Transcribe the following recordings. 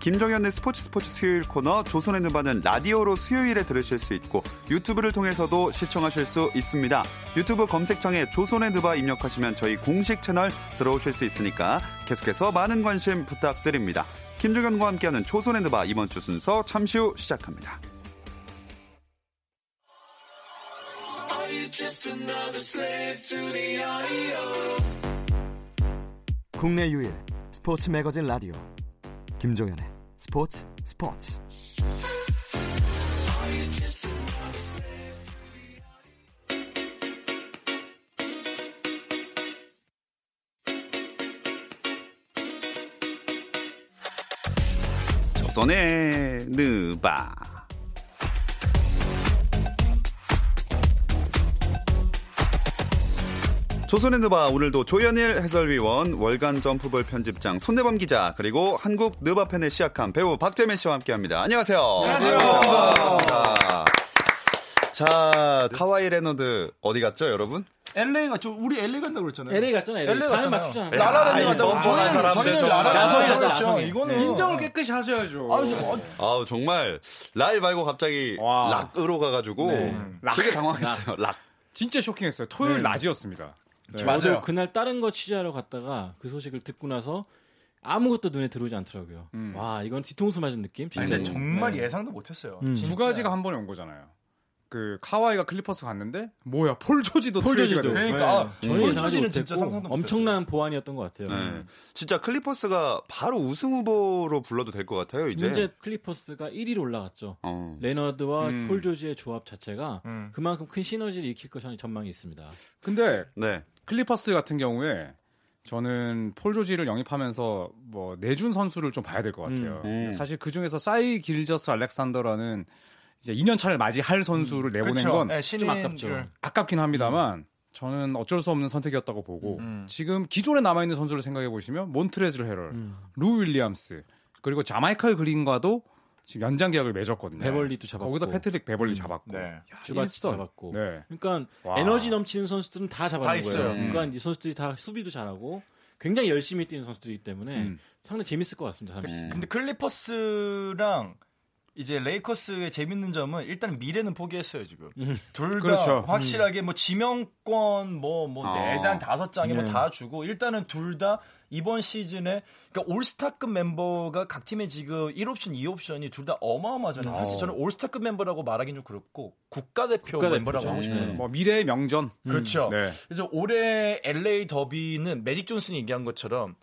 김종현의 스포츠 스포츠 수요일 코너 조선의 느바는 라디오로 수요일에 들으실 수 있고 유튜브를 통해서도 시청하실 수 있습니다. 유튜브 검색창에 조선의 느바 입력하시면 저희 공식 채널 들어오실 수 있으니까 계속해서 많은 관심 부탁드립니다. 김종현과 함께하는 조선의 느바 이번 주 순서 잠시 후 시작합니다. 국내 유일 스포츠 매거진 라디오 김종현의 스포츠 스포츠. 조선의 느바 조선의 느바 오늘도 조현일 해설위원 월간 점프볼 편집장 손대범 기자 그리고 한국 느바 팬을 시작한 배우 박재민 씨와 함께합니다. 안녕하세요. 안녕하세요. 반갑습니다. 자 카와이 레너드 어디 갔죠 여러분? LA 가죠. 우리 LA 간다고 그랬잖아요. LA 갔잖아요. LA, LA 갔잖아요. 맞추잖아요. 라라랜드 야, 갔다고. 저희는 정말. 라라랜드 갔죠. 야성이. 이거는 인정을 깨끗이 하셔야죠. 어, 아우 정말 라이 말고 갑자기 와. 락으로 가가지고 락. 되게 당황했어요. 락. 진짜 쇼킹했어요. 토요일 네. 낮이었습니다. 네. 맞아요. 그날 다른 거 취재하러 갔다가 그 소식을 듣고 나서 아무것도 눈에 들어오지 않더라고요. 음. 와 이건 뒤통수 맞은 느낌. 아니, 진짜. 근데 정말 네. 예상도 못했어요. 음. 두 가지가 한 번에 온 거잖아요. 그 카와이가 클리퍼스 갔는데 뭐야 폴 조지도 폴 조지도. 됐어요. 그러니까 아, 전혀 폴 예상하지 조지는 진짜 상상도 엄청난 보완이었던 것 같아요. 네. 진짜 클리퍼스가 바로 우승 후보로 불러도 될 것 같아요 이제. 문제 클리퍼스가 1위로 올라갔죠. 어. 레너드와 음. 폴 조지의 조합 자체가 음. 그만큼 큰 시너지를 일으킬 것이라는 전망이 있습니다. 근데 네. 클리퍼스 같은 경우에 저는 폴 조지를 영입하면서 뭐 내준 선수를 좀 봐야 될 것 같아요. 음. 음. 사실 그 중에서 샤이 길저스 알렉산더라는 이제 2년 차를 맞이할 선수를 내보낸 그쵸. 건 네, 신인 아깝죠. 그- 아깝긴 합니다만 저는 어쩔 수 없는 선택이었다고 보고 음. 지금 기존에 남아 있는 선수를 생각해 보시면 몬트레즐 헤럴, 음. 루 윌리엄스 그리고 자마이칼 그린과도 지금 연장 계약을 맺었거든요. 베벌리도 잡았고 거기다 패트릭 베벌리 잡았고. 네. 일선. 잡았고. 네. 그러니까 와. 에너지 넘치는 선수들은 다 잡아낸 다. 거예요. 음. 그러니까 이 선수들이 다 수비도 잘하고 굉장히 열심히 뛰는 선수들이기 때문에 음. 상당히 재밌을 것 같습니다. 음. 근데 클리퍼스랑 이제 레이커스의 재밌는 점은 일단 미래는 포기했어요 지금. 둘다 그렇죠. 확실하게 뭐 지명권 뭐뭐 아. 네장 다섯 장이 네. 뭐다 주고 일단은 둘 다 이번 시즌에 그러니까 올스타급 멤버가 각 팀에 지금 1옵션, 2옵션이 둘 다 어마어마하잖아요. 사실 저는 올스타급 멤버라고 말하긴 좀 그렇고 국가대표, 국가대표죠. 멤버라고 하고 싶어요. 음. 뭐 미래의 명전. 그렇죠. 네. 그래서 올해 LA 더비는 매직 존슨이 얘기한 것처럼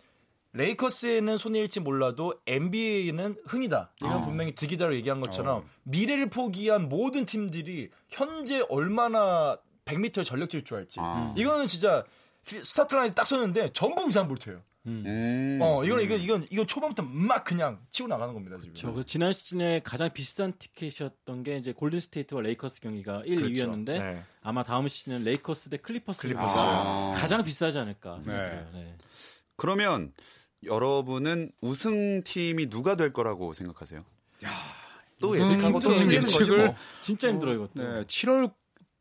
레이커스에는 손에 일지 몰라도 NBA는 흥이다. 이건 어. 분명히 득이다로 얘기한 것처럼 어. 미래를 포기한 모든 팀들이 현재 얼마나 100m에 전력 질주할지. 아. 이거는 진짜 피- 스타트 라인에 딱 섰는데 전부 우사인 볼트예요. 음. 어, 이건 이건 이건 이건 초반부터 막 그냥 치고 나가는 겁니다, 지금. 저그 지난 시즌에 가장 비싼 티켓이었던 게 이제 골든 스테이트와 레이커스 경기가 1, 그렇죠. 2위였는데 네. 아마 다음 시즌은 레이커스 대 클리퍼스 클리퍼스. 아. 가장 비싸지 않을까 생각해요. 네. 네. 그러면 여러분은 우승팀이 누가 될 거라고 생각하세요? 또 우승 예측하고 또팀 틀리는 거지 예측을 뭐. 진짜 힘들어 이것도. 네, 7월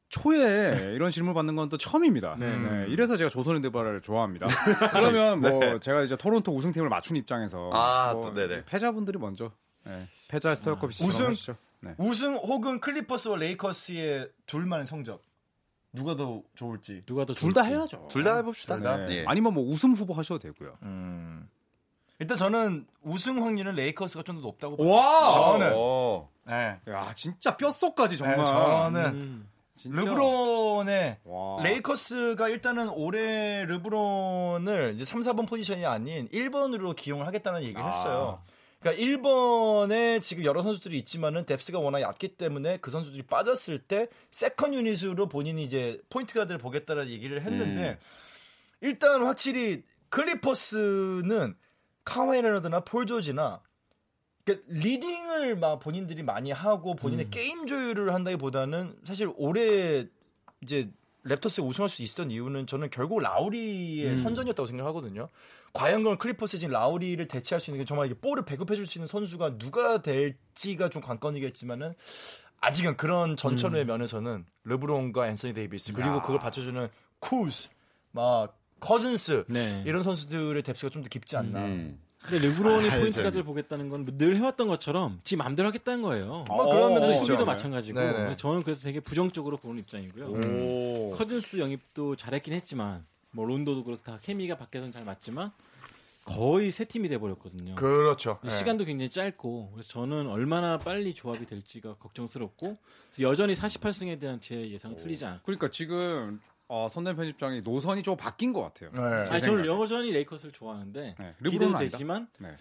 초에 이런 질문 받는 건 또 처음입니다. 네. 네, 이래서 제가 조선핸드바를 좋아합니다. 그러면 뭐 제가 이제 토론토 우승팀을 맞춘 입장에서 아, 뭐 또 네네. 패자분들이 먼저 네, 패자 스토어컵이 우승? 하시죠. 네. 우승 혹은 클리퍼스와 레이커스의 둘만의 성적 누가 더 좋을지. 누가 더 둘다 좋을지. 해야죠. 둘 다 해봅시다. 네. 예. 아니면 뭐 우승 후보 하셔도 되고요. 음. 일단 저는 우승 확률은 레이커스가 좀 더 높다고 봐요. 와! 저는. 어. 네. 야 진짜 뼛속까지 정말. 네, 저는 음. 진짜. 르브론의 와. 레이커스가 일단은 올해 르브론을 이제 3, 4번 포지션이 아닌 1번으로 기용을 하겠다는 얘기를 아. 했어요. 그러니까 1번에 지금 여러 선수들이 있지만은 depth가 워낙 얕기 때문에 그 선수들이 빠졌을 때 세컨 유닛으로 본인이 이제 포인트 가드를 보겠다는 얘기를 했는데 일단 확실히 클리퍼스는 카와이 레너드나 폴 조지나 그러니까 leading을 막 본인들이 많이 하고 본인의 음. 게임 조율을 한다기보다는 사실 올해 이제 랩터스가 우승할 수 있었던 이유는 저는 결국 라우리의 음. 선전이었다고 생각하거든요. 과연 그럼 클리퍼스 지금 라우리를 대체할 수 있는 게 정말 이게 볼을 배급해 줄 수 있는 선수가 누가 될지가 좀 관건이겠지만은 아직은 그런 전천후의 음. 면에서는 르브론과 앤서니 데이비스 그리고 그걸 받쳐주는 쿠즈 막 커즌스 네. 이런 선수들의 depth가 좀 더 깊지 않나. 음. 근데 르브론이 아, 포인트 저기. 가드를 보겠다는 건 늘 해왔던 것처럼 지 맘대로 하겠다는 거예요. 뭐 그런 면도. 수비도 마찬가지고 네네. 그래서 저는 그래서 되게 부정적으로 보는 입장이고요. 오. 커즌스 영입도 잘했긴 했지만 뭐 론도도 그렇다 케미가 밖에서는 잘 맞지만 거의 새 팀이 돼 버렸거든요. 그렇죠. 네. 시간도 굉장히 짧고 그래서 저는 얼마나 빨리 조합이 될지가 걱정스럽고 여전히 48승에 대한 제 예상은 틀리지 않고 그러니까 지금 어, 손대범 편집장이 노선이 좀 바뀐 것 같아요. 네. 아니, 제 저는. 여전히 레이커스를 좋아하는데 네, 기대는. 되지만 네.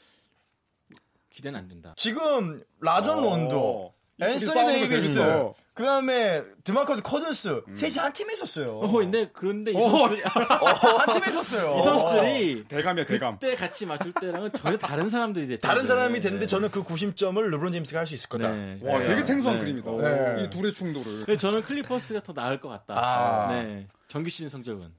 기대는 안 된다. 지금 이 둘이 앤서니 데이비스, 재밌어. 그다음에 드마커스 커즌스 셋이 한 팀에 있었어요. 어, 근데 그런데 이 선수들이, 한 팀에 있었어요. 이 선수들이 대감이야 대감. 그때 같이 맞출 때랑은 전혀 다른 사람들이 됐죠. 다른 사람이 네, 됐는데 네. 저는 그 구심점을 르브론 제임스가 할 수 있을 거다. 네. 와 네. 되게 생소한 네. 그림이다. 네. 이 둘의 충돌을. 저는 클리퍼스가 더 나을 것 같다. 아. 네. 정규 시즌 성적은.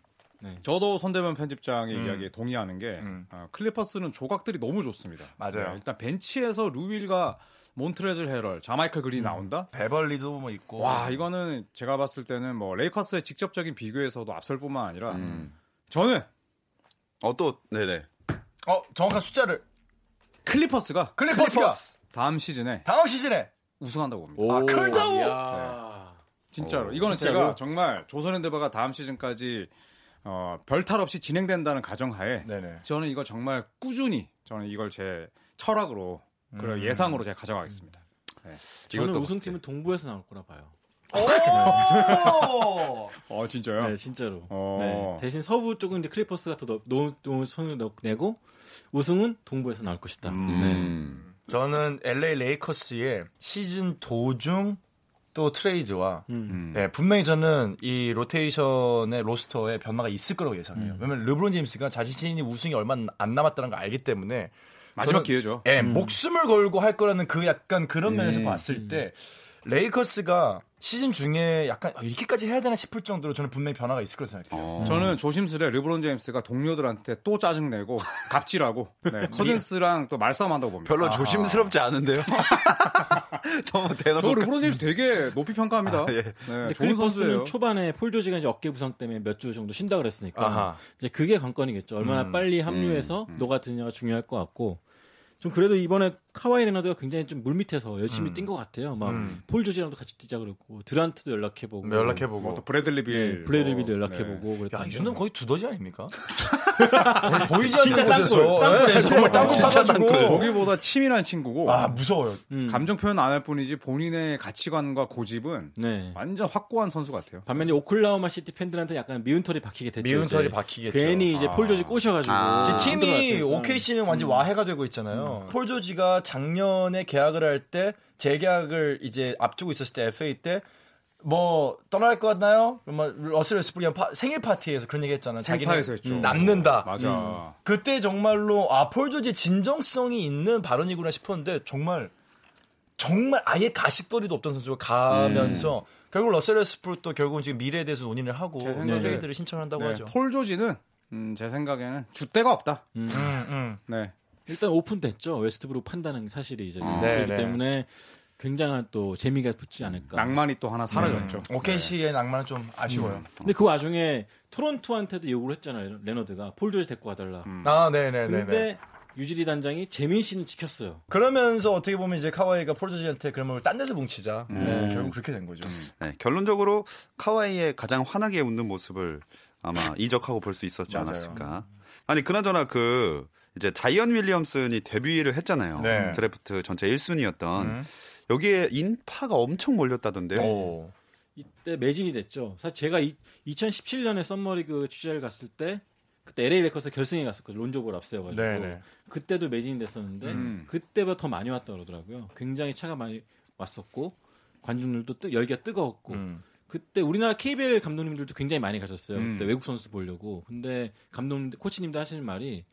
네. 저도 손대범 편집장의 음. 이야기에 동의하는 게 음. 어, 클리퍼스는 조각들이 너무 좋습니다. 맞아요. 네, 일단 벤치에서 루윌과 몬트레즐 헤럴, 자마이클 그린이 나온다. 베벌리도 뭐 있고. 와 이거는 제가 봤을 때는 뭐 레이커스의 직접적인 비교에서도 앞설 뿐만 아니라 음. 저는 어, 또, 네네. 어 정확한 숫자를 클리퍼스가 클리퍼스가 다음 시즌에 다음 시즌에 우승한다고 봅니다. 아, 클다고? 이야. 진짜로 어, 이거는 진짜로? 제가 정말 조선핸드바가 다음 시즌까지 어, 별탈 없이 진행된다는 가정하에 네네. 저는 이거 정말 꾸준히 저는 이걸 제 철학으로 그리고 음. 예상으로 제가 가져가겠습니다. 저는 이것도 우승팀은 동부에서 나올 거라 봐요. 오! 어 진짜요? 네, 진짜로. 어. 네, 대신 서부 쪽은 이제 클리퍼스가 더 노, 노, 손을 넣- 내고 우승은 동부에서 나올 것이다. 네. 음. 저는 LA 레이커스의 시즌 도중 또 트레이드와 음. 네, 분명히 저는 이 로테이션의 로스터에 변화가 있을 거라고 예상해요. 음. 왜냐면 르브론 제임스가 자신이 우승이 얼마 안 남았다는 걸 알기 때문에 마지막 기회죠. 예, 목숨을 걸고 할 거라는 그 약간 그런 면에서 음. 봤을 때 레이커스가 시즌 중에 약간 아, 이렇게까지 해야 되나 싶을 정도로 저는 분명히 변화가 있을 거라고 생각해요. 어. 저는 조심스레 르브론 제임스가 동료들한테 또 짜증내고 갑질하고 네, 커즌스랑 또 말싸움한다고 봅니다. 별로 조심스럽지 않은데요. 너무 저 대놓고. 르브론 제임스 되게 높이 평가합니다. 아, 예. 네, 좋은 선수예요. 초반에 폴 조지가 이제 어깨 부상 때문에 몇 주 정도 쉰다 그랬으니까 아하. 이제 그게 관건이겠죠. 얼마나 음, 빨리 합류해서 녹아드느냐가 중요할 것 같고 좀 그래도 이번에 카와이 레너드가 굉장히 좀 물밑에서 열심히 뛴것 같아요. 막 음. 폴 조지랑도 같이 뛰자 그러고 듀란트도 연락해보고 연락해보고. 뭐또 브래들리 빌, 네, 브래들리 빌도 뭐, 연락해보고 네. 그랬던 야, 이 거. 정도면 거의 두더지 아닙니까? 보이지 않는 곳에서 땅굴, 땅굴. 예, 정말 땅굴 진짜 땅굴. 보기보다 치밀한 친구고 아 무서워요. 음. 감정 표현 안 할 뿐이지 본인의 가치관과 고집은 네. 완전 확고한 선수 같아요. 반면에 오클라호마 시티 팬들한테 약간 미운 털이 박히게 됐죠. 미운 털이. 박히겠죠. 괜히 이제 아. 폴 조지 꼬셔가지고 아. 이제 팀이. OKC는 완전 와해가 되고 있잖아요. 폴 조지가 작년에 계약을 할 때 재계약을 이제 앞두고 있었을 때 FA 때 뭐 떠날 것 같나요? 그러면 러셀 웨스트브룩이 파- 생일 파티에서 그런 얘기 했잖아. 자기는 했죠. 남는다. 맞아. 그때 정말로 아폴 조지의 진정성이 있는 발언이구나 싶었는데 정말 정말 아예 가십거리도 없던 선수가 가면서 결국 러셀 웨스트브룩도 결국은 지금 미래에 대해서 논의를 하고 제 생각에- 트레이드를 신청한다고 네, 하죠. 폴 조지는 음, 제 생각에는 줏대가 없다. 음, 음. 네. 일단 오픈됐죠. 웨스트브룩 판다는 사실이 이제 아. 그렇기 네, 네. 때문에 굉장한 또 재미가 붙지 않을까. 낭만이 또 하나 사라졌죠. OKC의 낭만은 좀 아쉬워요. 근데 그 와중에 토론토한테도 요구를 했잖아요. 레너드가 폴 조지 데리고 와달라. 아, 네네네. 근데 유지리 단장이 재민 씨는 지켰어요. 그러면서 어떻게 보면 이제 카와이가 폴 조지한테 그러면 딴 데서 뭉치자. 네, 결국 그렇게 된 거죠. 네, 결론적으로 카와이의 가장 환하게 웃는 모습을 아마 이적하고 볼 수 있었지 맞아요. 않았을까. 아니 그나저나 그 이제 자이언 윌리엄슨이 데뷔를 했잖아요. 네. 드래프트 전체 1순위였던 음. 여기에 인파가 엄청 몰렸다던데. 오. 이때 매진이 됐죠. 사실 제가 이, 2017년에 썸머리그 취재를 갔을 때 그때 LA 레이커스 결승에 갔었거든요. 론조 볼 앞세워가지고 네네. 그때도 매진이 됐었는데 음. 그때보다 더 많이 왔다 그러더라고요. 굉장히 차가 많이 왔었고 관중들도 뜨, 열기가 뜨거웠고 음. 그때 우리나라 KBL 감독님들도 굉장히 많이 가셨어요. 음. 그때 외국 선수 보려고. 근데 감독님, 코치님도 하시는 말이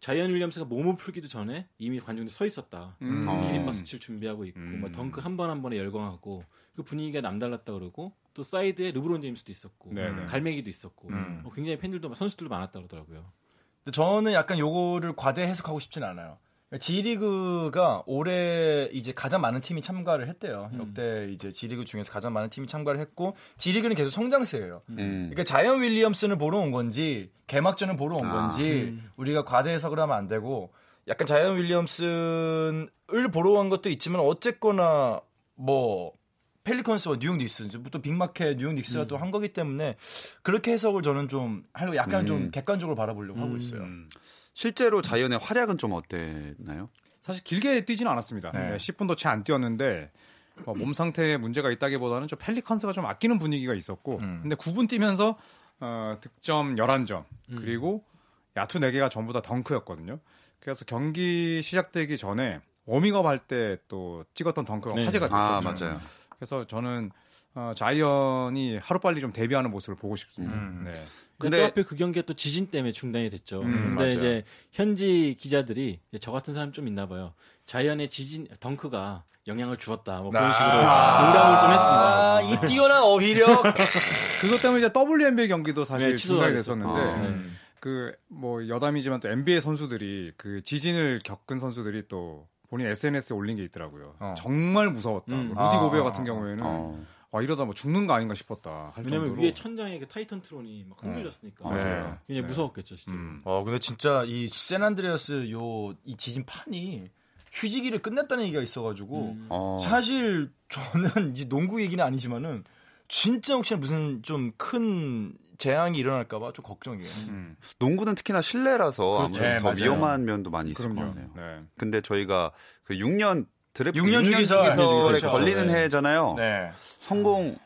자이언 윌리엄슨이 몸을 풀기도 전에 이미 관중들 서 있었다. 음. 어. 기립박수 칠 준비하고 있고 음. 뭐 덩크 한 번 한 번에 열광하고 그 분위기가 남달랐다 그러고 또 사이드에 르브론 제임스도 있었고 네네. 갈매기도 있었고 음. 뭐 굉장히 팬들도 선수들도 많았다 그러더라고요. 근데 저는 약간 요거를 과대 해석하고 싶진 않아요. G리그가 올해 이제 가장 많은 팀이 참가를 했대요. 역대 이제 G리그 중에서 가장 많은 팀이 참가를 했고 G리그는 계속 성장세예요. 음. 그러니까 자이언 윌리엄슨을 보러 온 건지 개막전을 보러 온 아. 건지 우리가 과대 해석을 하면 안 되고 약간 자이언 윌리엄슨을 보러 온 것도 있지만 어쨌거나 뭐 펠리컨스와 뉴욕 닉스 또 빅마켓 뉴욕 닉스가 또한 거기 때문에 그렇게 해석을 저는 좀 하려고 약간 좀 음. 객관적으로 바라보려고 하고 있어요. 음. 실제로 자이언의 활약은 좀 어땠나요? 사실 길게 뛰진 않았습니다. 네. 네, 10분도 채 안 뛰었는데 뭐몸 상태에 문제가 있다기보다는 좀 펠리컨스가 좀 아끼는 분위기가 있었고 음. 근데 9분 뛰면서 어, 득점 11점 그리고 야투 4개가 전부 다 덩크였거든요. 그래서 경기 시작되기 전에 워밍업 할 때 또 찍었던 덩크가 네. 화제가 아 됐었죠. 맞아요. 그래서 저는 어, 자이언이 하루빨리 좀 데뷔하는 모습을 보고 싶습니다. 음. 네. 근데, 또 하필 그 경기가 또 지진 때문에 중단이 됐죠. 음, 근데 맞아요. 이제 현지 기자들이 이제 저 같은 사람 좀 있나 봐요. 자이언의 지진 덩크가 영향을 주었다. 뭐 그런 식으로 농담을 좀 했습니다. 아, 이 뛰어난 어휘력. 그것 때문에 이제 WNBA 경기도 사실 네, 중단이 취소가 됐었는데 됐었죠. 음. 그뭐 여담이지만 또 NBA 선수들이 그 지진을 겪은 선수들이 또 본인 SNS에 올린 게 있더라고요. 어. 정말 무서웠다. 음. 뭐 루디 아, 고베어 아, 같은 경우에는 어. 와 이러다 뭐 죽는 거 아닌가 싶었다. 할 왜냐면 정도로. 위에 천장에 그 타이탄 트론이 막 흔들렸으니까 어, 네. 맞아요. 굉장히 네. 무서웠겠죠, 진짜. 음. 어, 근데 진짜 이 샌안드레아스 요 이 지진 판이 휴지기를 끝냈다는 얘기가 있어가지고 음. 어. 사실 저는 이제 농구 얘기는 아니지만은 진짜 혹시나 무슨 좀 큰 재앙이 일어날까봐 좀 걱정이에요. 음. 농구는 특히나 실내라서 그렇죠. 아무래도 네, 더 맞아요. 위험한 면도 많이 있을 그럼요. 같네요. 네. 근데 저희가 그 6년 드래프트 6년 주기설. 주기설에 그렇죠. 걸리는 네. 해잖아요. 네. 성공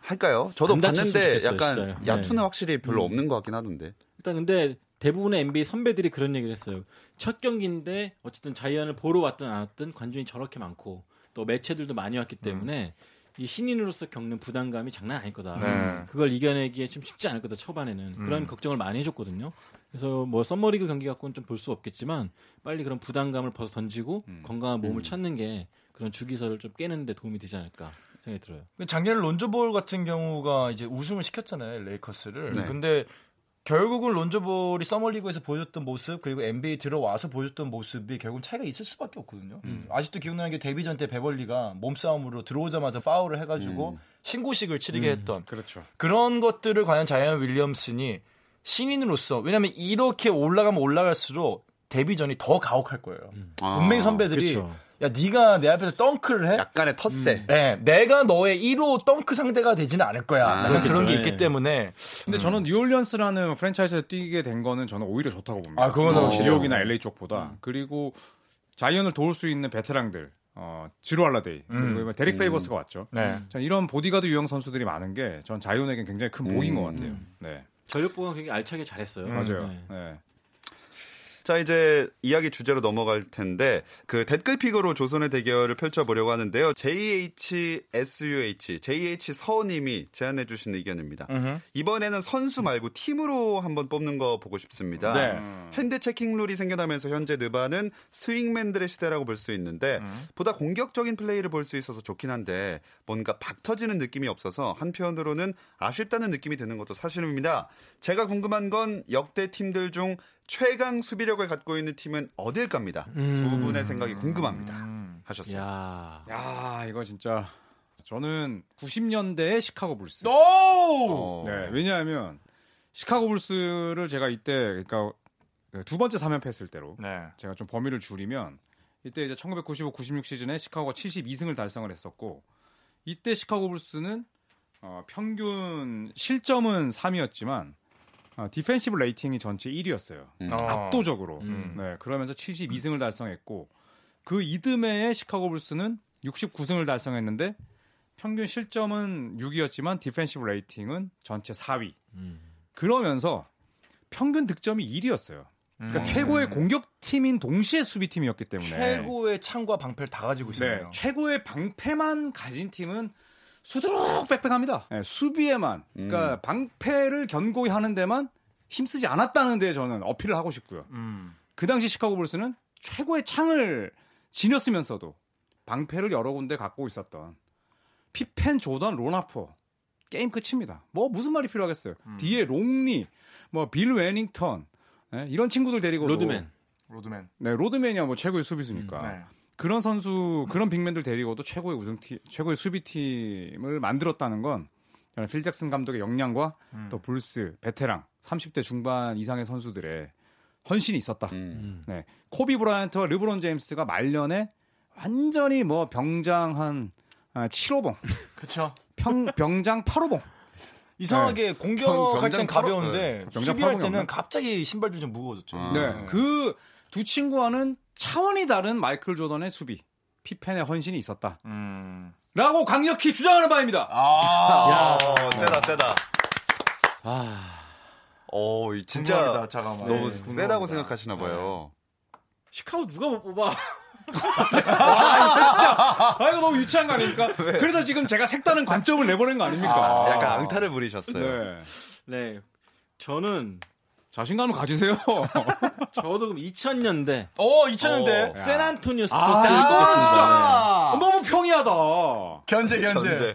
할까요? 저도 봤는데 좋겠어요, 약간 진짜요. 야투는 네. 확실히 별로 음. 없는 것 같긴 하던데. 일단 근데 대부분의 NBA 선배들이 그런 얘기를 했어요. 첫 경기인데 어쨌든 자이언을 보러 왔든 안 왔든 관중이 저렇게 많고 또 매체들도 많이 왔기 때문에 이 신인으로서 겪는 부담감이 장난 아닐 거다. 네. 그걸 이겨내기에 좀 쉽지 않을 거다 초반에는 그런 걱정을 많이 해줬거든요. 그래서 뭐 썸머리그 경기 갖고는 좀 볼 수 없겠지만 빨리 그런 부담감을 벗어 던지고 건강한 몸을 찾는 게 그런 주기설을 좀 깨는 데 도움이 되지 않을까 생각이 들어요. 작년에 론조볼 같은 경우가 이제 우승을 시켰잖아요 레이커스를. 네. 근데 결국은 론조볼이 서머리그에서 보여줬던 모습 그리고 NBA 들어와서 보여줬던 모습이 결국 차이가 있을 수밖에 없거든요. 아직도 기억나는 게 데뷔전 때 베벌리가 몸싸움으로 들어오자마자 파울을 해가지고 신고식을 치르게 했던 그렇죠. 그런 것들을 과연 자이언 윌리엄슨이 신인으로서 왜냐하면 이렇게 올라가면 올라갈수록 데뷔전이 더 가혹할 거예요. 아, 분명히 선배들이 그렇죠. 야 네가 내 앞에서 덩크를 해? 약간의 텃세. 네, 내가 너의 1호 덩크 상대가 되지는 않을 거야. 아, 그런 게 그렇겠죠. 있기 네. 때문에 근데 저는 뉴올리언스라는 프랜차이즈에 뛰게 된 거는 저는 오히려 좋다고 봅니다. 아, 그건 어. 뉴욕이나 LA 쪽보다. 그리고 자이언을 도울 수 있는 베테랑들, 어, 즈루 할러데이, 그리고 데릭 페이버스가 왔죠. 네. 전 이런 보디가드 유형 선수들이 많은 게 전 자이언에겐 굉장히 큰 음. 것 같아요. 네. 전력 보강 굉장히 알차게 잘했어요. 맞아요. 네. 네. 자 이제 이야기 주제로 넘어갈 텐데 그 댓글 pick으로 조선의 대결을 펼쳐 보려고 하는데요. JHSUH JH 서님이 제안해 주신 의견입니다. 이번에는 선수 말고 팀으로 한번 뽑는 거 보고 싶습니다. 네. hand checking 룰이 생겨나면서 현재 느바는 swingman들의 시대라고 볼 수 있는데 보다 공격적인 플레이를 볼 수 있어서 좋긴 한데 뭔가 박 터지는 느낌이 없어서 한편으로는 아쉽다는 느낌이 드는 것도 사실입니다. 제가 궁금한 건 역대 팀들 중 최강 수비력을 갖고 있는 팀은 어딜까입니다. 두 분의 생각이 궁금합니다. 하셨어요. 야. 야, 이거 진짜 저는 90년대의 시카고 불스. 오! 어. 네, 왜냐하면 시카고 불스를 제가 이때 그러니까 두 번째 3연패 했을 때로 네. 제가 좀 범위를 줄이면 이때 이제 1995-96 시즌에 시카고가 72승을 달성을 했었고 이때 시카고 불스는 어, 평균 실점은 3위였지만 어, defensive rating이 전체 1위였어요. 음. 어. 압도적으로. 음. 네, 그러면서 72승을 달성했고 그 이듬해에 시카고 불스는 69승을 달성했는데 평균 실점은 6위였지만 defensive rating은 전체 4위. 음. 그러면서 평균 득점이 1위였어요. 그러니까 음. 최고의 공격팀인 동시에 수비팀이었기 때문에 최고의 창과 방패를 다 가지고 네, 있어요. 최고의 방패만 가진 팀은 수두룩 빽빽합니다. 네, 수비에만 그러니까 음. 방패를 견고히 하는 데만 힘쓰지 않았다는 데 저는 어필을 하고 싶고요. 음. 그 당시 시카고 불스는 최고의 창을 지녔으면서도 방패를 여러 군데 갖고 있었던 피펜, 조던, 론 하퍼 게임 끝입니다. 뭐 무슨 말이 필요하겠어요. 뒤에 롱리, 뭐 빌 웨닝턴 네, 이런 친구들 데리고 로드맨. 로드맨. 네, 로드맨이야 뭐 최고의 수비수니까. 네. 그런 선수, 그런 빅맨들 데리고도 최고의 우승팀, 최고의 수비팀을 만들었다는 건 필 잭슨 감독의 역량과 또 불스, 베테랑, 30대 중반 이상의 선수들의 헌신이 있었다. 음. 네. 코비 브라이언트와 르브론 제임스가 말년에 완전히 뭐 병장 한 아, 7호봉, 그쵸. 평, 병장 8호봉. 이상하게 공격할 병장 땐 팔- 가벼운데 병장 수비할 때는 없나? 갑자기 신발들이 좀 무거워졌죠. 아. 네. 그 두 친구와는 차원이 다른 마이클 조던의 수비, 피펜의 헌신이 있었다. 음. 라고 강력히 주장하는 바입니다. 아, 어, 세다, 세다. 아, 어, 이 진짜 궁금합니다. 잠깐만. 너무 네, 세다고. 생각하시나 봐요. 시카고 누가 못 뽑아? 아, 이거 너무 유치한 거 아닙니까? 그래서 지금 제가 색다른 관점을 내보낸 거 아닙니까? 아, 약간 앙탈을 부리셨어요. 네. 네. 저는 자신감을 가지세요. 저도 그럼 2000년대 어, 2000년대. 샌안토니오 스포츠를 아, 뽑겠습니다. 어, 너무 평이하다. 견제, 견제.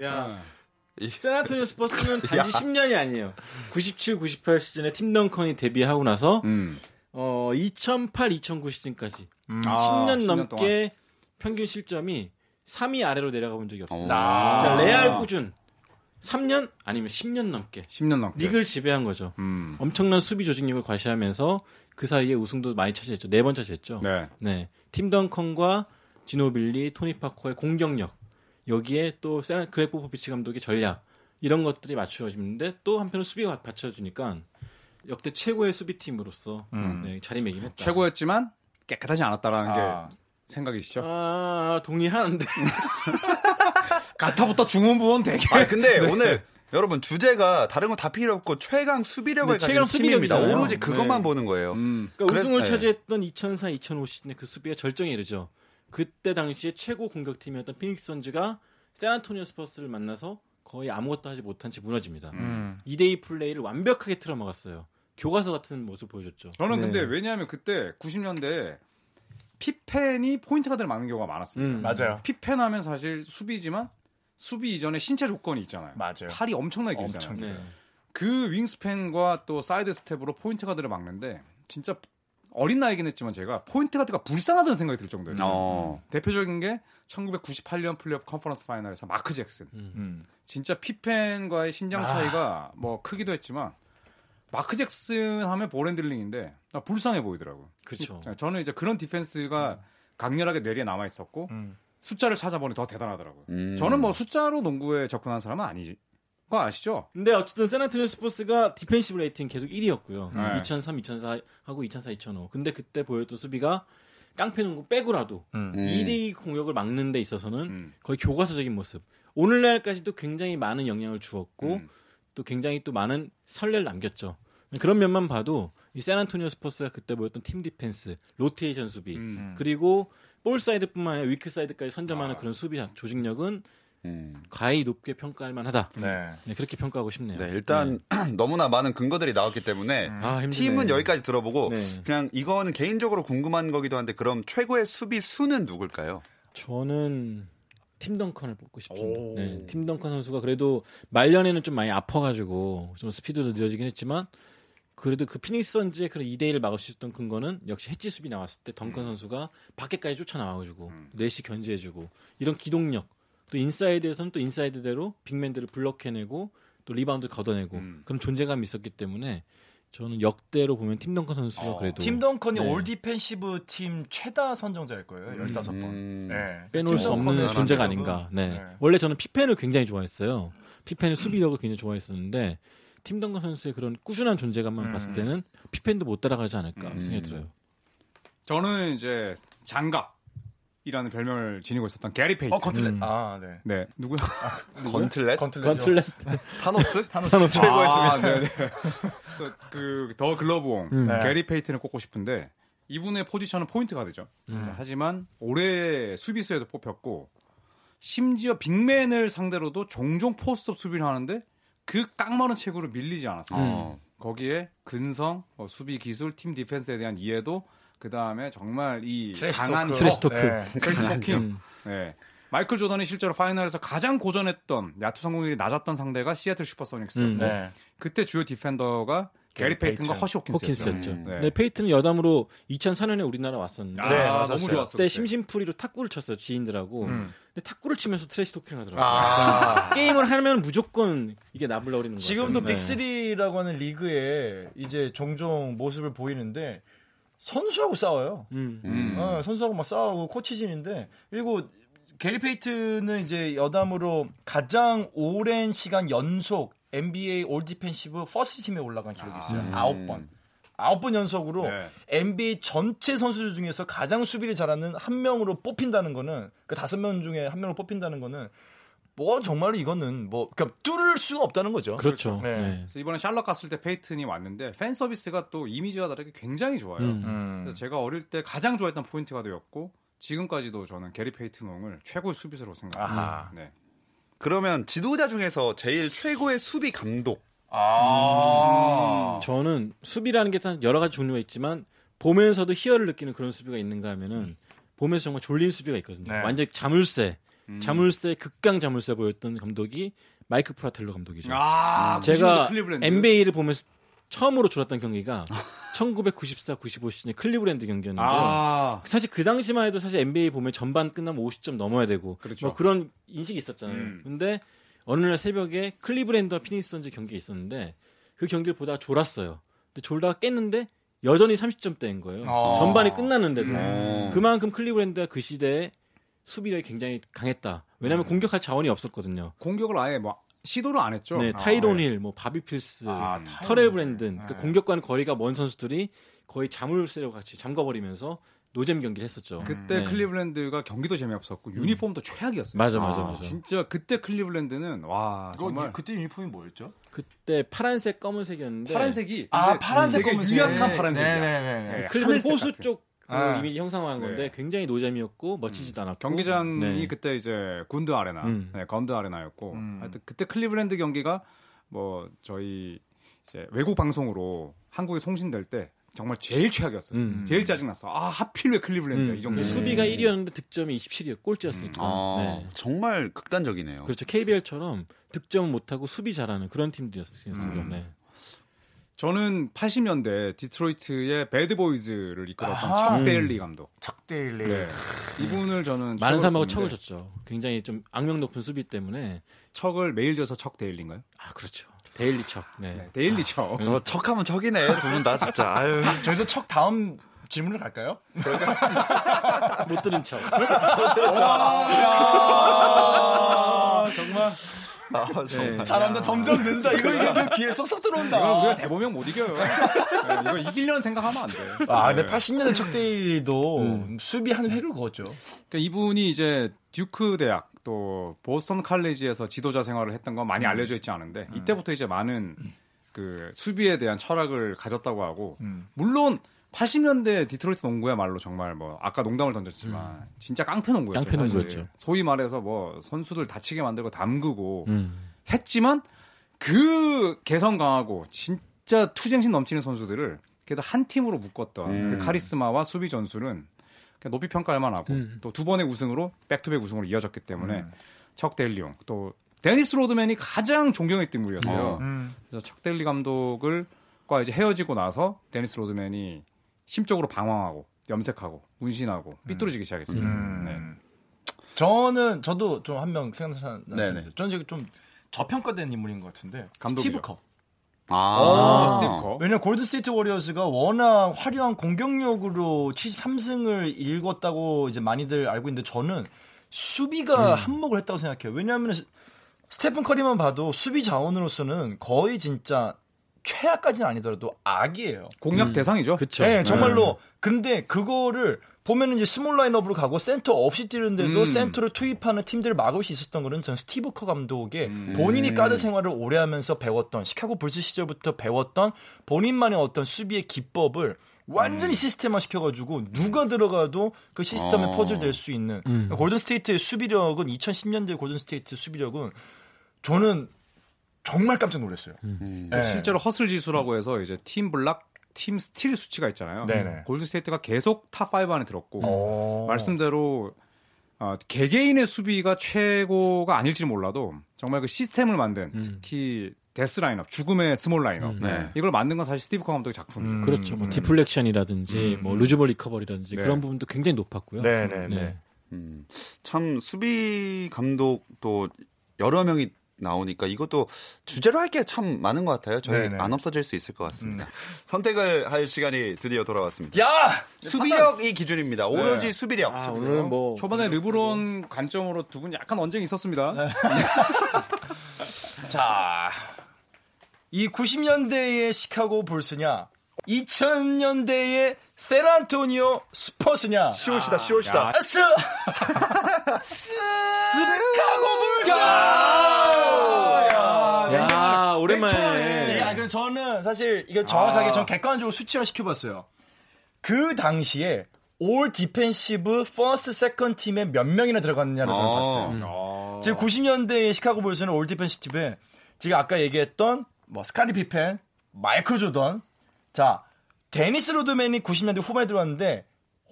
샌안토니오 스포츠는 단지 10년이 아니에요. 97, 98 시즌에 팀 덩컨이 데뷔하고 나서 음. 어, 2008, 2009 시즌까지 아, 10년 10년 넘게 평균 실점이 3위 아래로 내려가 본 적이 없어요. 어. 자, 레알 꾸준 3년 아니면 10년 넘게 10년 넘게. 리그를 지배한 거죠. 음. 엄청난 수비 조직력을 과시하면서 그 사이에 우승도 많이 차지했죠. 네 번 차지했죠. 네. 네. 팀 덩컨과 지노빌리, 토니 파커의 공격력 여기에 또 그레프 포피치 감독의 전략 이런 것들이 맞추어지는데 또 한편으로 수비가 받쳐주니까 역대 최고의 수비팀으로서 네, 자리매김했다. 최고였지만 깨끗하지 않았다라는 아. 게 생각이시죠? 아 동의하는데 가타부터 중원부원 되게. 아 근데 오늘 여러분 주제가 다른 거다 필요 없고 최강 수비력을 네, 가진. 수비력이잖아요. 오로지 그것만 네. 보는 거예요. 음. 그러니까 그래서- 우승을 네. 차지했던 2004, 2005 시즌의 그 수비가 절정에 이르죠. 그때 당시에 최고 공격팀이었던 피닉스 선즈가 샌안토니오 스퍼스를 만나서 거의 아무것도 하지 못한 채 무너집니다. 음. 2대2 플레이를 완벽하게 틀어막았어요. 교과서 같은 모습 보여줬죠. 저는 네. 근데 왜냐하면 그때 90년대에 피펜이 포인트 가드를 막는 경우가 많았습니다. 음. 맞아요. 피펜 하면 사실 수비지만 수비 이전에 신체 조건이 있잖아요. 맞아요. 팔이 엄청나게 길잖아요. 엄청 길어요. 네. 그 wingspan과 또 사이드 스텝으로 포인트 가드를 막는데 진짜 어린 나이긴 했지만 제가 포인트 가드가 불쌍하다는 생각이 들 정도예요. 어. 대표적인 게 1998년 플레이오프 컨퍼런스 파이널에서 마크 잭슨. 음. 진짜 피펜과의 신장 아. 차이가 뭐 크기도 했지만 마크 잭슨 하면 ball handling인데 나 불쌍해 보이더라고요. 그쵸. 이- 저는 이제 그런 디펜스가 강렬하게 뇌리에 남아 있었고 음. 숫자를 찾아보니 더 대단하더라고요. 음. 저는 뭐 숫자로 농구에 접근한 사람은 아니지. 그거 아시죠? 근데 어쨌든 샌안토니오 스퍼스가 defensive rating 계속 1위였고요. 네. 2003, 2004 하고 2004, 2005. 근데 그때 보였던 수비가 깡패 농구 빼고라도 음. 음. 2대2 공격을 막는 데 있어서는 음. 거의 교과서적인 모습. 오늘날까지도 굉장히 많은 영향을 주었고 음. 또 굉장히 또 많은 선례를 남겼죠. 그런 면만 봐도 이 샌안토니오 스퍼스가 그때 보였던 팀 디펜스, 로테이션 수비, 음. 그리고 ball side뿐만 아니라 weak side까지 선점하는 아. 그런 수비 조직력은 음. 가히 높게 평가할 만하다. 네. 네, 그렇게 평가하고 싶네요. 네, 일단 너무나 많은 근거들이 나왔기 때문에 아, 힘드네. 팀은 여기까지 들어보고 네. 그냥 이거는 개인적으로 궁금한 거기도 한데 그럼 최고의 수비수는 누굴까요? 저는 팀 덩컨을 뽑고 싶습니다. 오. 네, 팀 덩컨 선수가 그래도 말년에는 좀 많이 아파가지고 좀 스피드도 느려지긴 했지만 그래도 그 피닉스 선즈의 그런 2대2를 막을 수 있었던 근거는 역시 해치 수비 나왔을 때 덩컨 선수가 밖에까지 쫓아나와가지고 넷이 견제해주고 이런 기동력 또 인사이드에서는 또 인사이드대로 big man들을 블럭해내고 또 리바운드 걷어내고 음. 그런 존재감이 있었기 때문에 저는 역대로 보면 팀 덩컨 선수가 그래도 팀 덩컨이 네. All Defensive Team 최다 선정자일 거예요. 15번. 음. 네. 빼놓을 수 없는 존재가 아닌가. 네. 네. 원래 저는 피펜을 굉장히 좋아했어요. 피펜의 수비력을 굉장히 좋아했었는데 팀 덩컨 선수의 그런 꾸준한 존재감만 음. 봤을 때는 피펜도 못 따라가지 않을까 음. 생각이 들어요. 저는 이제 장갑이라는 별명을 지니고 있었던 게리 페이튼. 어, Gauntlet. 음. 아, 네. 네, 누구요? Gauntlet? Gauntlet. Gauntlet 타노스? 타노스. 최고의 아, 수비수. 네네. 그 The Glove 왕 음. 네. 게리 페이튼을 꼽고 싶은데 이분의 포지션은 포인트 가드죠. 자, 하지만 올해 수비수에도 뽑혔고 심지어 big man을 상대로도 종종 post-up 수비를 하는데 그 깡마른 체구로 밀리지 않았어요. 어. 거기에 근성, 어, 수비 기술, 팀 디펜스에 대한 이해도 그 다음에 정말 이 강한 토크. Trash talk. 네. Talking. 음. 네. 마이클 조던이 실제로 final에서 가장 고전했던 야투 성공률이 낮았던 상대가 시애틀 슈퍼소닉스였고 음. 네. 그때 주요 defender가 게리 게리 페이튼과 페이튼. 허시 호킨스였죠. 음. 네. 근데 페이튼은 여담으로 2004년에 우리나라 왔었는데 아, 네, 너무. 좋았어. 그때 심심풀이로 탁구를 쳤어요 지인들하고. 음. 근데 탁구를 치면서 trash talking을 하더라고요. 아. 게임을 하면 무조건 이게 나불러버리는 거예요. 지금도 네. 빅3라고 하는 리그에 이제 종종 모습을 보이는데 선수하고 싸워요. 음. 음. 어, 선수하고 막 싸우고 코치진인데 그리고 게리 페이튼은 이제 여담으로 가장 오랜 시간 연속 NBA All Defensive First Team에 올라간 기록이 있어요. 음. 아홉 번. 아홉 번 연속으로 네. NBA 전체 선수들 중에서 가장 수비를 잘하는 한 명으로 뽑힌다는 거는 그 다섯 명 중에 한 명으로 뽑힌다는 거는 뭐 정말로 이거는 뭐 그러니까 뚫을 수가 없다는 거죠. 그렇죠. 네. 네. 그래서 이번에 샬럿 갔을 때 페이튼이 왔는데 팬 서비스가 또 이미지와 다르게 굉장히 좋아요. 음. 음. 그래서 제가 어릴 때 가장 좋아했던 포인트 가드였고 지금까지도 저는 게리 페이튼 옹을 최고의 수비수로. 생각합니다. 네. 그러면 지도자 중에서 제일 최고의 수비 감독. 아. 저는 수비라는 게단 여러 가지 종류가 있지만 보면서도 희열을 느끼는 그런 수비가 있는가 하면은 보면서 정말 졸린 수비가 있거든요. 네. 완전히 자물쇠, 음. 자물쇠 극강 자물쇠 보였던 감독이 마이크 프라텔로 감독이죠. 아, 제가 90년대 클리블랜드. NBA를 보면서 처음으로 졸았던 경기가 1994, 95 시즌 클리브랜드 경기였는데요. 아, 사실 그 당시만 해도 사실 NBA 보면 전반 끝나면 50점 넘어야 되고 그렇죠. 뭐 그런 인식이 있었잖아요. 음. 근데 어느 날 새벽에 클리브랜드와 피닉스 선즈 경기가 있었는데 그 경기를 보다가 졸았어요. 근데 졸다가 깼는데 여전히 30점대인 거예요. 아. 전반이 끝났는데도 음. 그만큼 클리브랜드가 그 시대에 수비력이 굉장히 강했다. 왜냐하면 음. 공격할 자원이 없었거든요. 공격을 아예 뭐 시도를 안 했죠. 네, 아, 타이론 네. 힐, 뭐 바비 필스, 아, 터렐 브랜든, 그 네. 공격과는 거리가 먼 선수들이 거의 자물쇠로 같이 잠궈버리면서 노잼 경기를 했었죠. 그때 네. 클리블랜드가 경기도 재미없었고 유니폼도 최악이었어요. 맞아, 아, 맞아, 맞아. 진짜 그때 클리블랜드는 와 정말 그때 유니폼이 뭐였죠? 그때 파란색, 검은색이었는데 파란색이 아 근데 파란색 검은색. 유약한 파란색이야. 네네네. 네. 클리브랜드 하늘색 호수 같은. 쪽 그 아. 이미지 형상화한 건데 네. 굉장히 노잼이었고 멋지지도 않았고 경기장이 네. 그때 이제 군드 아레나, 음. 네, 건드 아레나였고 음. 하여튼 그때 클리블랜드 경기가 뭐 저희 이제 외국 방송으로 한국에 송신될 때 정말 제일 최악이었어요. 음. 제일 짜증났어. 아 하필 왜 클리블랜드야 음, 이 정도. 그 수비가 1위였는데 득점이 27이었 꼴찌였으니까. 아, 네. 정말 극단적이네요. 그렇죠. KBL처럼 득점 못하고 수비 잘하는 그런 팀들이었어요. 음. 네. 저는 80년대 디트로이트의 Bad Boys를 이끌었던 아하. 척 데일리 감독. 척데일리. 네. 이분을 저는 많은 사람하고 보는데 척을 졌죠. 굉장히 좀 악명 높은 수비 때문에 척을 매일 져서 척 데일리인가요? 아 그렇죠. 데일리 척. 네. 네, 데일리 척. 저 척하면 척이네. 두 분 다 진짜. 아유. 저희도 척 다음 질문을 갈까요? 못 들은 척. 아, 정말 아, 정말. 잘한다. 점점 는다. 이거 이게 그 귀에 쏙쏙 이거 들어온다. 우리가 대보면 못 이겨요. 네, 이거 이기려는 생각하면 안 돼. 아, 근데 네. 80년대 척데일리도 수비 한 획을 그었죠. 그러니까 이분이 이제 듀크 대학 또 보스턴 칼리지에서 지도자 생활을 했던 건 많이 알려져 있지 않은데 이때부터 이제 많은 그 수비에 대한 철학을 가졌다고 하고 음. 물론 80년대 디트로이트 농구야말로 정말 뭐 아까 농담을 던졌지만 진짜 깡패 농구였죠. 깡패. 농구였죠. 소위 말해서 뭐 선수들 다치게 만들고 담그고 음. 했지만 그 개성 강하고 진짜 투쟁심 넘치는 선수들을 그래도 한 팀으로 묶었던 음. 그 카리스마와 수비 전술은 그냥 높이 평가할 만하고 음. 또 두 번의 우승으로 back-to-back 우승으로 이어졌기 때문에 척 데일리 옹 또 데니스 로드맨이 가장 존경했던 인물이었어요. 어. 음. 그래서 척 데일리 감독을 과 이제 헤어지고 나서 데니스 로드맨이 심적으로 방황하고 염색하고 문신하고 삐뚤어지기 시작했습니다. 음. 네. 저는 저도 좀 한 명 생각나는. 사람. 저는 지금 좀 저평가된 인물인 것 같은데 감독이죠. 스티브 커. 아, 스티브 커. 왜냐면 골든 스테이트 워리어스가 워낙 화려한 공격력으로 73승을 일궜다고 이제 많이들 알고 있는데 저는 수비가 한몫을 했다고 생각해요. 왜냐하면 스테픈 커리만 봐도 수비 자원으로서는 거의 진짜 최악까지는 아니더라도 악이에요. 공략 대상이죠. 그쵸. 네, 정말로. 근데 그거를 보면은 이제 small 라인업으로 가고 센터 없이 뛰는데도 음. 센터를 투입하는 팀들을 막을 수 있었던 거는 전 스티브 커 감독의 음. 본인이 가드 생활을 오래 하면서 배웠던 시카고 불스 시절부터 배웠던 본인만의 어떤 수비의 기법을 완전히 시스템화 시켜가지고 누가 들어가도 그 시스템에 어. 퍼즐 될 수 있는 음. 골든 스테이트의 수비력은 2010년대 골든 스테이트 수비력은 저는 정말 깜짝 놀랐어요. 음. 네. 실제로 hustle 지수라고 해서 이제 팀 블락 팀 스틸 수치가 있잖아요. 네네. 골든 스테이트가 계속 top 5 안에 들었고 오. 말씀대로 어, 개개인의 수비가 최고가 아닐지 몰라도 정말 그 시스템을 만든 음. 특히 death 라인업, 죽음의 small 라인업 네. 이걸 만든 건 사실 스티브 커 감독의 작품이죠. 음. 그렇죠. 뭐 deflection이라든지 음. 뭐 loose ball recovery라든지 네. 그런 부분도 굉장히 높았고요. 네 네네. 네. 음, 참 수비 감독도 여러 명이 나오니까 이것도 주제로 할 게 참 많은 것 같아요. 저희 네네. 안 없어질 수 있을 것 같습니다. 선택을 할 시간이 드디어 돌아왔습니다. 야! 수비력이 기준입니다. 오로지 네. 수비력. 아, 오늘은 뭐 초반에 르브론 관점으로 두 분 약간 언쟁이 있었습니다. 자, 이 90년대의 시카고 불스냐, 2000년대의 샌안토니오 스퍼스냐. 쉬우시다, 쉬우시다. 스, 시카고 불스. 야, 오랜만에. 야, 그 저는 사실 이거 정확하게 전 객관적으로 수치화 시켜봤어요. 그 당시에 all defensive first second 팀에 몇 명이나 들어갔느냐를 저는 아. 봤어요. 어. 지금 90년대의 시카고 불스는 all defensive 팀에 지금 아까 얘기했던 뭐 스카티 피펜, 마이클 조던, 자 데니스 로드맨이 90년대 후반에 들어왔는데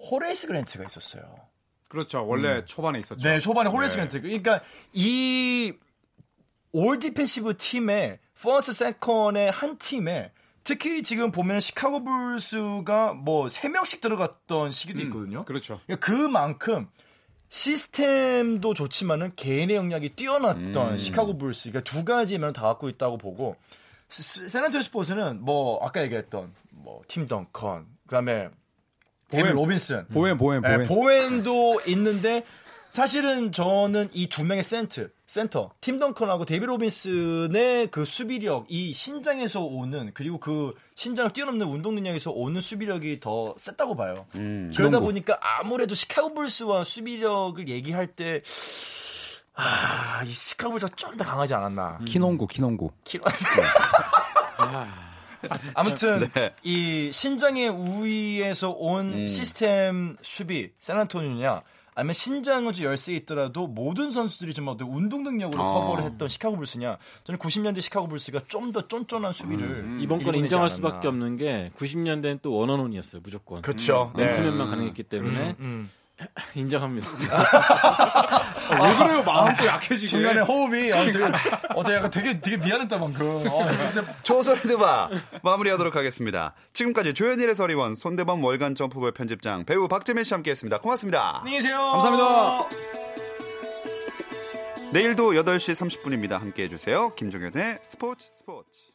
호레이스 그랜트가 있었어요. 그렇죠. 원래 초반에 있었죠. 네, 초반에 호레이스 네. 그랜트. 그러니까 이 all defensive 팀의 first second의 한 팀에 특히 지금 보면 시카고 불스가 뭐 3명씩 들어갔던 시기도 있거든요. 그렇죠. 그러니까 그만큼 시스템도 좋지만은 개인의 역량이 뛰어났던 시카고 불스 그러니까 두 가지 면을 다 갖고 있다고 보고 스- 샌안토니오 스퍼스는 뭐 아까 얘기했던 뭐 팀 덩컨 그다음에 보웬. 로빈슨 보웬, 보웬, 네, 보웬. 보웬도 있는데 사실은 저는 이 두 명의 센트 센터 팀 덩컨하고 데이비드 로빈슨의 그 수비력 이 신장에서 오는 그리고 그 신장을 뛰어넘는 운동 능력에서 오는 수비력이 더 셌다고 봐요. 음. 그러다 보니까 아무래도 시카고 불스와 수비력을 얘기할 때 아, 이 시카고 불스가 좀 더 강하지 않았나. 키농구, 키농구. 키- 아, 아무튼 네. 이 신장의 우위에서 온 음. 시스템 수비 샌안토니오냐 아니면 신장은 좀 열세 있더라도 모든 선수들이 좀 어떤 운동 능력으로 아. 커버를 했던 시카고 불스냐 저는 90년대 시카고 불스가 좀 더 쫀쫀한 수비를 음. 이번 건 인정할 않았나. 수밖에 없는 게 90년대는 또 원원원이었어요, 무조건. 그쵸 네. 맨투맨만 가능했기 때문에 음. 인정합니다. 왜 그래요? 마음 또 약해지게. 중간에 호흡이 어, 지금 어제 약간 되게 되게 미안했다 방금 어, 진짜 조선의 드바 마무리하도록 하겠습니다. 지금까지 조현일의 서리원 손대범 월간 점프볼 편집장 배우 박재민 씨 함께했습니다. 고맙습니다. 안녕히 계세요 감사합니다. 내일도 8시 30분입니다. 함께해 주세요. 김종현의 스포츠 스포츠.